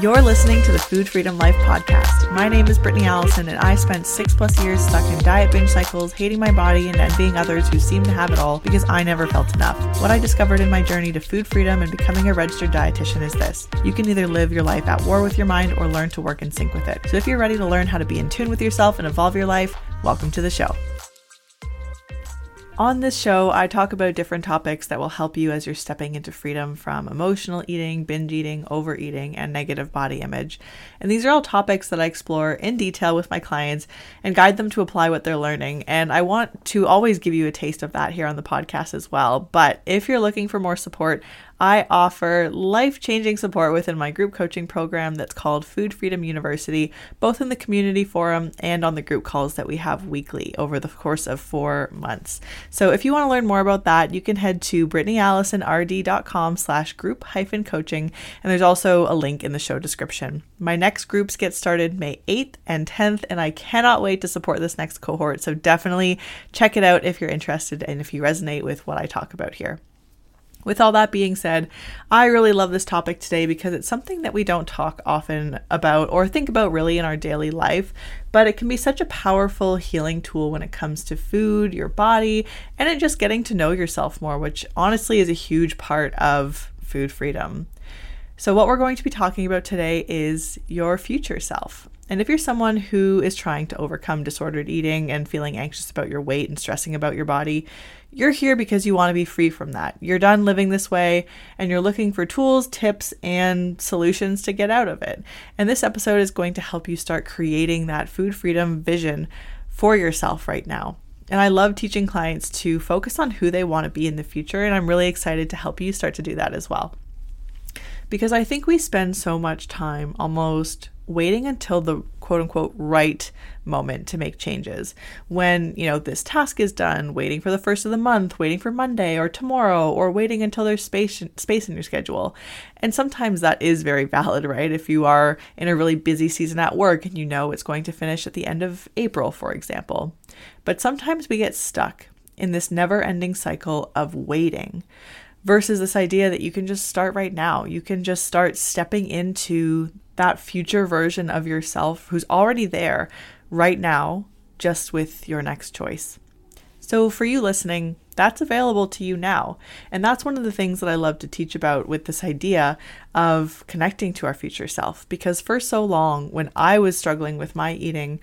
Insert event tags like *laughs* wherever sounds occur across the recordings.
You're listening to the Food Freedom Life podcast. My name is Brittany Allison, and I spent six plus years stuck in diet binge cycles, hating my body and envying others who seem to have it all because I never felt enough. What I discovered in my journey to food freedom and becoming a registered dietitian is this you can either live your life at war with your mind or learn to work in sync with it. So if you're ready to learn how to be in tune with yourself and evolve your life, welcome to the show. On this show, I talk about different topics that will help you as you're stepping into freedom from emotional eating, binge eating, overeating, and negative body image. And these are all topics that I explore in detail with my clients and guide them to apply what they're learning. And I want to always give you a taste of that here on the podcast as well. But if you're looking for more support, I offer life changing support within my group coaching program that's called Food Freedom University, both in the community forum and on the group calls that we have weekly over the course of four months. So if you want to learn more about that, you can head to brittanyallisonrd.com slash group hyphen coaching, and there's also a link in the show description. My next groups get started May 8th and 10th, and I cannot wait to support this next cohort. So definitely check it out if you're interested and if you resonate with what I talk about here. With all that being said, I really love this topic today because it's something that we don't talk often about or think about really in our daily life, but it can be such a powerful healing tool when it comes to food, your body, and it just getting to know yourself more, which honestly is a huge part of food freedom. So, what we're going to be talking about today is your future self. And if you're someone who is trying to overcome disordered eating and feeling anxious about your weight and stressing about your body, you're here because you want to be free from that. You're done living this way and you're looking for tools, tips, and solutions to get out of it. And this episode is going to help you start creating that food freedom vision for yourself right now. And I love teaching clients to focus on who they want to be in the future. And I'm really excited to help you start to do that as well. Because I think we spend so much time almost waiting until the quote unquote right moment to make changes. When, you know, this task is done, waiting for the first of the month, waiting for Monday or tomorrow, or waiting until there's space space in your schedule. And sometimes that is very valid, right? If you are in a really busy season at work and you know it's going to finish at the end of April, for example. But sometimes we get stuck in this never-ending cycle of waiting versus this idea that you can just start right now. You can just start stepping into that future version of yourself who's already there right now, just with your next choice. So, for you listening, that's available to you now. And that's one of the things that I love to teach about with this idea of connecting to our future self. Because for so long, when I was struggling with my eating,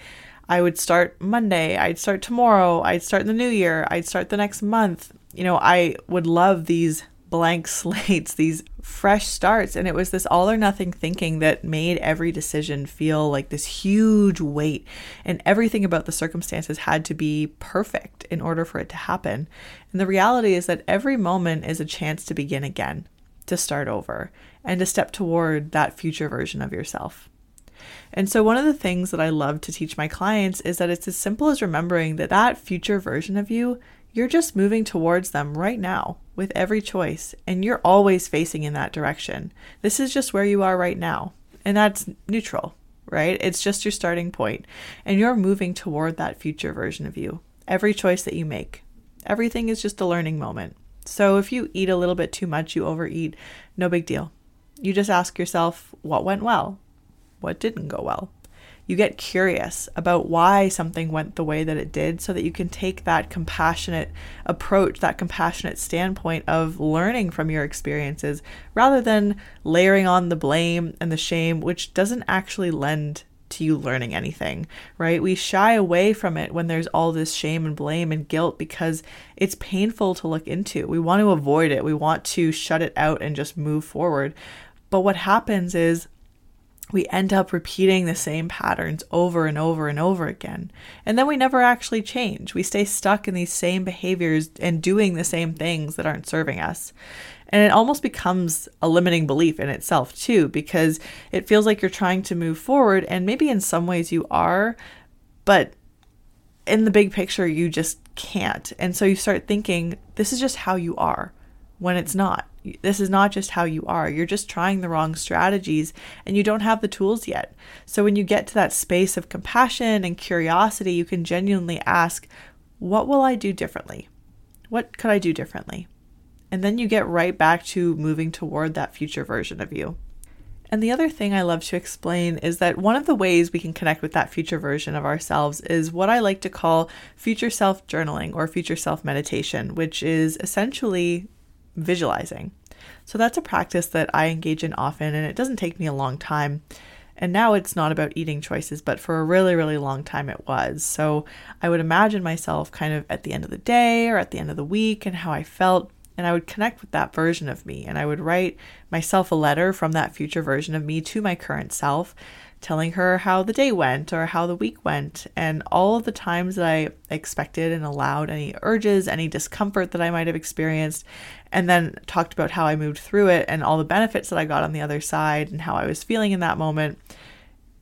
I would start Monday, I'd start tomorrow, I'd start the new year, I'd start the next month. You know, I would love these blank *laughs* slates, these fresh starts. And it was this all or nothing thinking that made every decision feel like this huge weight. And everything about the circumstances had to be perfect in order for it to happen. And the reality is that every moment is a chance to begin again, to start over, and to step toward that future version of yourself. And so, one of the things that I love to teach my clients is that it's as simple as remembering that that future version of you you're just moving towards them right now with every choice, and you're always facing in that direction. This is just where you are right now, and that's neutral, right? It's just your starting point, and you're moving toward that future version of you. Every choice that you make, everything is just a learning moment. So if you eat a little bit too much, you overeat, no big deal. You just ask yourself what went well, what didn't go well you get curious about why something went the way that it did so that you can take that compassionate approach, that compassionate standpoint of learning from your experiences rather than layering on the blame and the shame, which doesn't actually lend to you learning anything, right? We shy away from it when there's all this shame and blame and guilt because it's painful to look into. We want to avoid it, we want to shut it out and just move forward. But what happens is we end up repeating the same patterns over and over and over again. And then we never actually change. We stay stuck in these same behaviors and doing the same things that aren't serving us. And it almost becomes a limiting belief in itself, too, because it feels like you're trying to move forward. And maybe in some ways you are, but in the big picture, you just can't. And so you start thinking, this is just how you are when it's not. This is not just how you are. You're just trying the wrong strategies and you don't have the tools yet. So when you get to that space of compassion and curiosity, you can genuinely ask, What will I do differently? What could I do differently? And then you get right back to moving toward that future version of you. And the other thing I love to explain is that one of the ways we can connect with that future version of ourselves is what I like to call future self journaling or future self meditation, which is essentially visualizing. So that's a practice that I engage in often, and it doesn't take me a long time. And now it's not about eating choices, but for a really, really long time it was. So I would imagine myself kind of at the end of the day or at the end of the week and how I felt. And I would connect with that version of me. And I would write myself a letter from that future version of me to my current self, telling her how the day went or how the week went, and all of the times that I expected and allowed any urges, any discomfort that I might have experienced, and then talked about how I moved through it and all the benefits that I got on the other side and how I was feeling in that moment.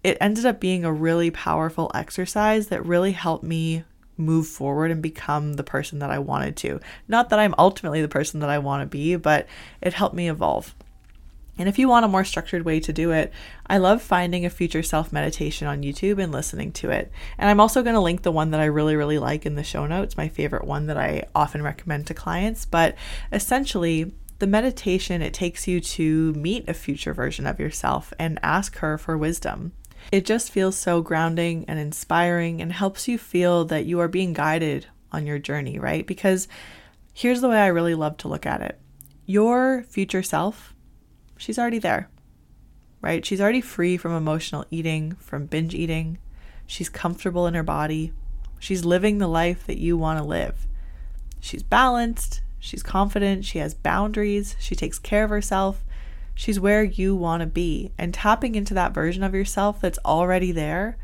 It ended up being a really powerful exercise that really helped me move forward and become the person that I wanted to. Not that I'm ultimately the person that I want to be, but it helped me evolve. And if you want a more structured way to do it, I love finding a future self meditation on YouTube and listening to it. And I'm also going to link the one that I really, really like in the show notes, my favorite one that I often recommend to clients. But essentially, the meditation, it takes you to meet a future version of yourself and ask her for wisdom. It just feels so grounding and inspiring and helps you feel that you are being guided on your journey, right? Because here's the way I really love to look at it your future self, she's already there, right? She's already free from emotional eating, from binge eating. She's comfortable in her body. She's living the life that you want to live. She's balanced. She's confident. She has boundaries. She takes care of herself. She's where you want to be. And tapping into that version of yourself that's already there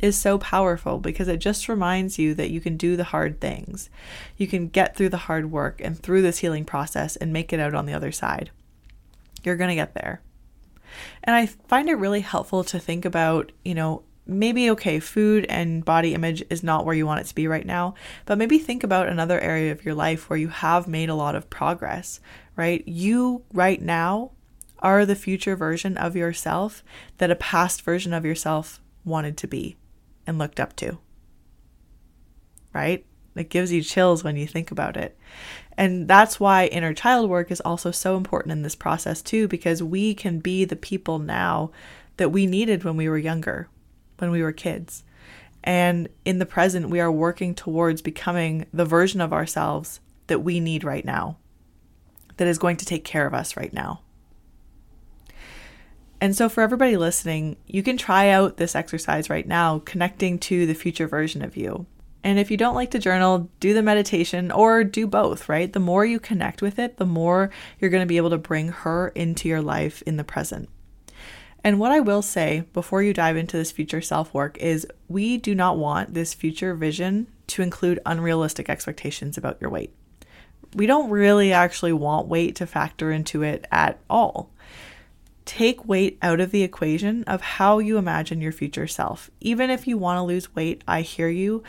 is so powerful because it just reminds you that you can do the hard things. You can get through the hard work and through this healing process and make it out on the other side. You're going to get there. And I find it really helpful to think about, you know, maybe okay, food and body image is not where you want it to be right now, but maybe think about another area of your life where you have made a lot of progress, right? You right now are the future version of yourself that a past version of yourself wanted to be and looked up to. Right? It gives you chills when you think about it. And that's why inner child work is also so important in this process, too, because we can be the people now that we needed when we were younger, when we were kids. And in the present, we are working towards becoming the version of ourselves that we need right now, that is going to take care of us right now. And so, for everybody listening, you can try out this exercise right now, connecting to the future version of you. And if you don't like to journal, do the meditation or do both, right? The more you connect with it, the more you're going to be able to bring her into your life in the present. And what I will say before you dive into this future self work is we do not want this future vision to include unrealistic expectations about your weight. We don't really actually want weight to factor into it at all take weight out of the equation of how you imagine your future self. Even if you want to lose weight, I hear you,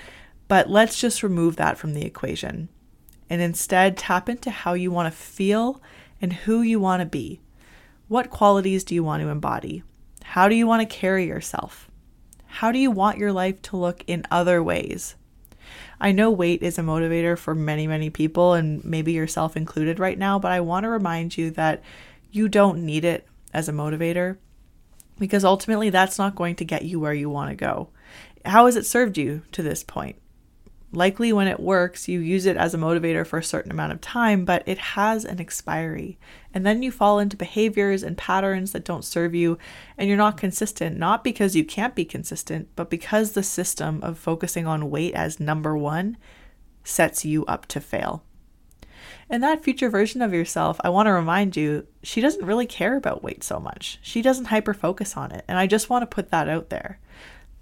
but let's just remove that from the equation and instead tap into how you want to feel and who you want to be. What qualities do you want to embody? How do you want to carry yourself? How do you want your life to look in other ways? I know weight is a motivator for many, many people, and maybe yourself included right now, but I want to remind you that you don't need it as a motivator because ultimately that's not going to get you where you want to go. How has it served you to this point? Likely, when it works, you use it as a motivator for a certain amount of time, but it has an expiry. And then you fall into behaviors and patterns that don't serve you, and you're not consistent, not because you can't be consistent, but because the system of focusing on weight as number one sets you up to fail. And that future version of yourself, I want to remind you, she doesn't really care about weight so much. She doesn't hyper focus on it. And I just want to put that out there.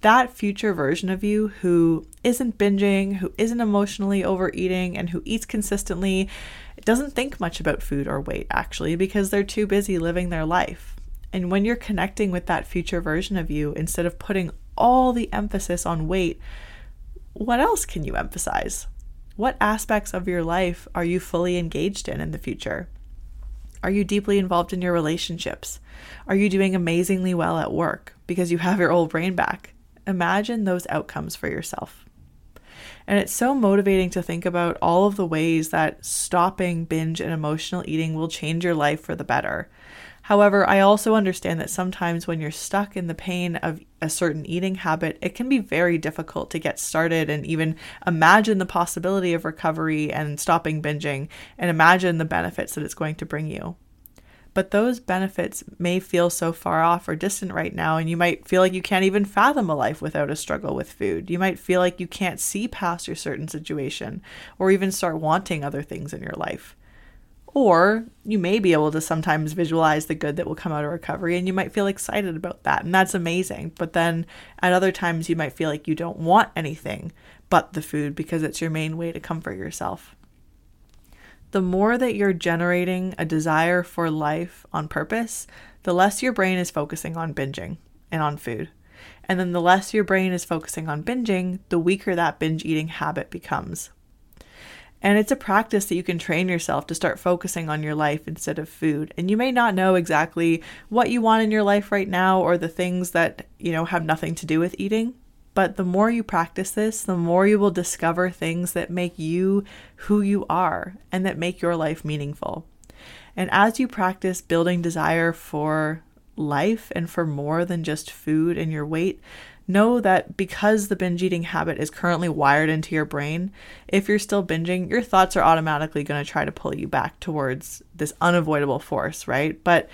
That future version of you who isn't binging, who isn't emotionally overeating, and who eats consistently, doesn't think much about food or weight actually because they're too busy living their life. And when you're connecting with that future version of you, instead of putting all the emphasis on weight, what else can you emphasize? What aspects of your life are you fully engaged in in the future? Are you deeply involved in your relationships? Are you doing amazingly well at work because you have your old brain back? Imagine those outcomes for yourself. And it's so motivating to think about all of the ways that stopping binge and emotional eating will change your life for the better. However, I also understand that sometimes when you're stuck in the pain of a certain eating habit, it can be very difficult to get started and even imagine the possibility of recovery and stopping binging and imagine the benefits that it's going to bring you. But those benefits may feel so far off or distant right now, and you might feel like you can't even fathom a life without a struggle with food. You might feel like you can't see past your certain situation or even start wanting other things in your life. Or you may be able to sometimes visualize the good that will come out of recovery and you might feel excited about that. And that's amazing. But then at other times, you might feel like you don't want anything but the food because it's your main way to comfort yourself. The more that you're generating a desire for life on purpose, the less your brain is focusing on binging and on food. And then the less your brain is focusing on binging, the weaker that binge eating habit becomes. And it's a practice that you can train yourself to start focusing on your life instead of food. And you may not know exactly what you want in your life right now or the things that, you know, have nothing to do with eating. But the more you practice this, the more you will discover things that make you who you are and that make your life meaningful. And as you practice building desire for life and for more than just food and your weight, know that because the binge eating habit is currently wired into your brain, if you're still binging, your thoughts are automatically going to try to pull you back towards this unavoidable force, right? But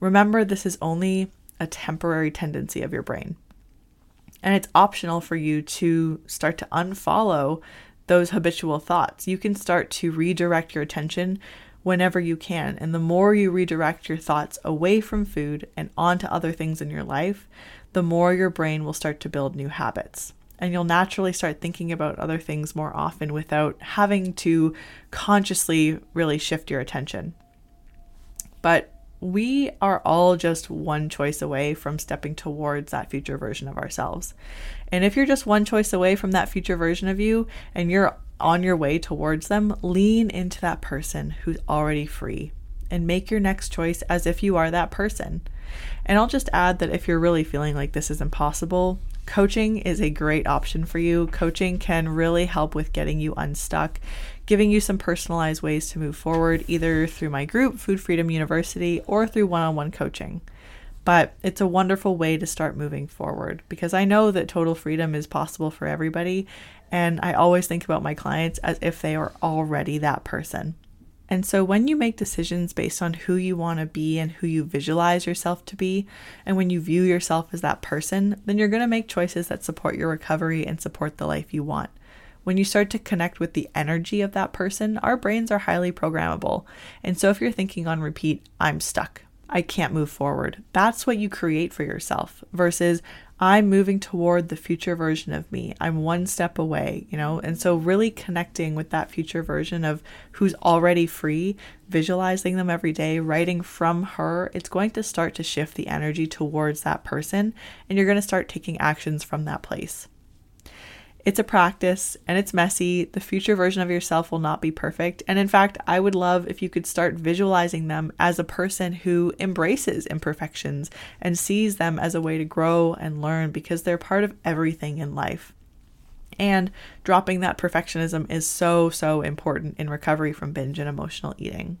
remember, this is only a temporary tendency of your brain. And it's optional for you to start to unfollow those habitual thoughts. You can start to redirect your attention whenever you can. And the more you redirect your thoughts away from food and onto other things in your life, the more your brain will start to build new habits. And you'll naturally start thinking about other things more often without having to consciously really shift your attention. But we are all just one choice away from stepping towards that future version of ourselves. And if you're just one choice away from that future version of you and you're on your way towards them, lean into that person who's already free and make your next choice as if you are that person. And I'll just add that if you're really feeling like this is impossible, coaching is a great option for you. Coaching can really help with getting you unstuck, giving you some personalized ways to move forward, either through my group, Food Freedom University, or through one on one coaching. But it's a wonderful way to start moving forward because I know that total freedom is possible for everybody. And I always think about my clients as if they are already that person. And so when you make decisions based on who you want to be and who you visualize yourself to be, and when you view yourself as that person, then you're going to make choices that support your recovery and support the life you want. When you start to connect with the energy of that person, our brains are highly programmable. And so if you're thinking on repeat, I'm stuck, I can't move forward, that's what you create for yourself versus I'm moving toward the future version of me. I'm one step away, you know? And so, really connecting with that future version of who's already free, visualizing them every day, writing from her, it's going to start to shift the energy towards that person. And you're going to start taking actions from that place. It's a practice and it's messy. The future version of yourself will not be perfect. And in fact, I would love if you could start visualizing them as a person who embraces imperfections and sees them as a way to grow and learn because they're part of everything in life. And dropping that perfectionism is so, so important in recovery from binge and emotional eating.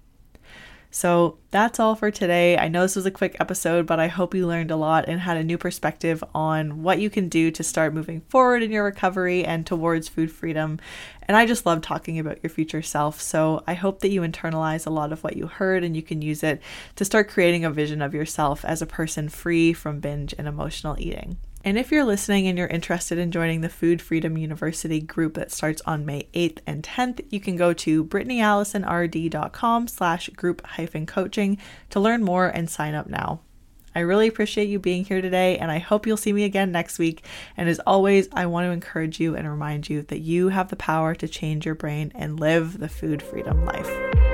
So that's all for today. I know this was a quick episode, but I hope you learned a lot and had a new perspective on what you can do to start moving forward in your recovery and towards food freedom. And I just love talking about your future self. So I hope that you internalize a lot of what you heard and you can use it to start creating a vision of yourself as a person free from binge and emotional eating. And if you're listening and you're interested in joining the Food Freedom University group that starts on May 8th and 10th, you can go to brittanyallisonrd.com slash group hyphen coaching to learn more and sign up now. I really appreciate you being here today, and I hope you'll see me again next week. And as always, I want to encourage you and remind you that you have the power to change your brain and live the food freedom life.